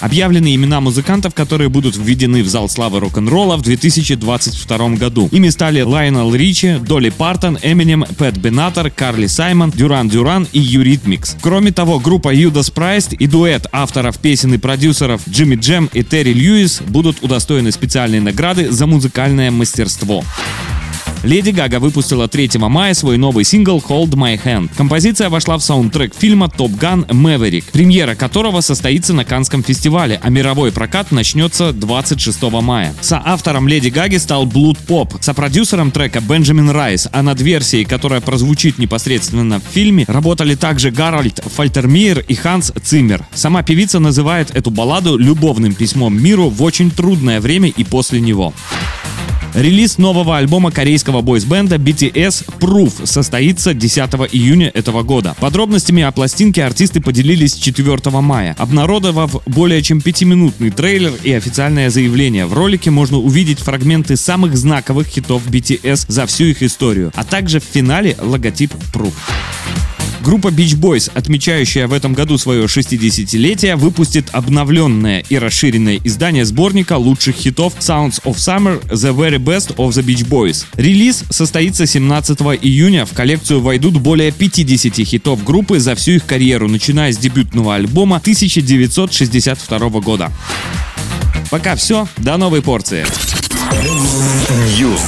Объявлены имена музыкантов, которые будут введены в зал славы рок-н-ролла в 2022 году. Ими стали Лайонел Ричи, Долли Партон, Эминем, Пэт Бенатар, Карли Саймон, Duran Duran и Eurythmics. Кроме того, группа Judas Priest и дуэт авторов песен и продюсеров Джимми Джем и Терри Льюис будут удостоены специальной награды за музыкальное мастерство. Леди Гага выпустила 3 мая свой новый сингл Hold My Hand. Композиция вошла в саундтрек фильма Top Gun Maverick, премьера которого состоится на Каннском фестивале, а мировой прокат начнется 26 мая. Соавтором Леди Гаги стал Blood Pop, сопродюсером трека Бенджамин Райс, а над версией, которая прозвучит непосредственно в фильме, работали также Гарольд Фальтермайер и Ханс Циммер. Сама певица называет эту балладу любовным письмом миру в очень трудное время и после него. Релиз нового альбома корейского бойсбенда BTS Proof состоится 10 июня этого года. Подробностями о пластинке артисты поделились 4 мая, обнародовав более чем пятиминутный трейлер и официальное заявление. В ролике можно увидеть фрагменты самых знаковых хитов BTS за всю их историю, а также в финале логотип Proof. Группа Beach Boys, отмечающая в этом году свое 60-летие, выпустит обновленное и расширенное издание сборника лучших хитов Sounds of Summer The Very Best of the Beach Boys. Релиз состоится 17 июня. В коллекцию войдут более 50 хитов группы за всю их карьеру, начиная с дебютного альбома 1962 года. Пока все, до новой порции. News.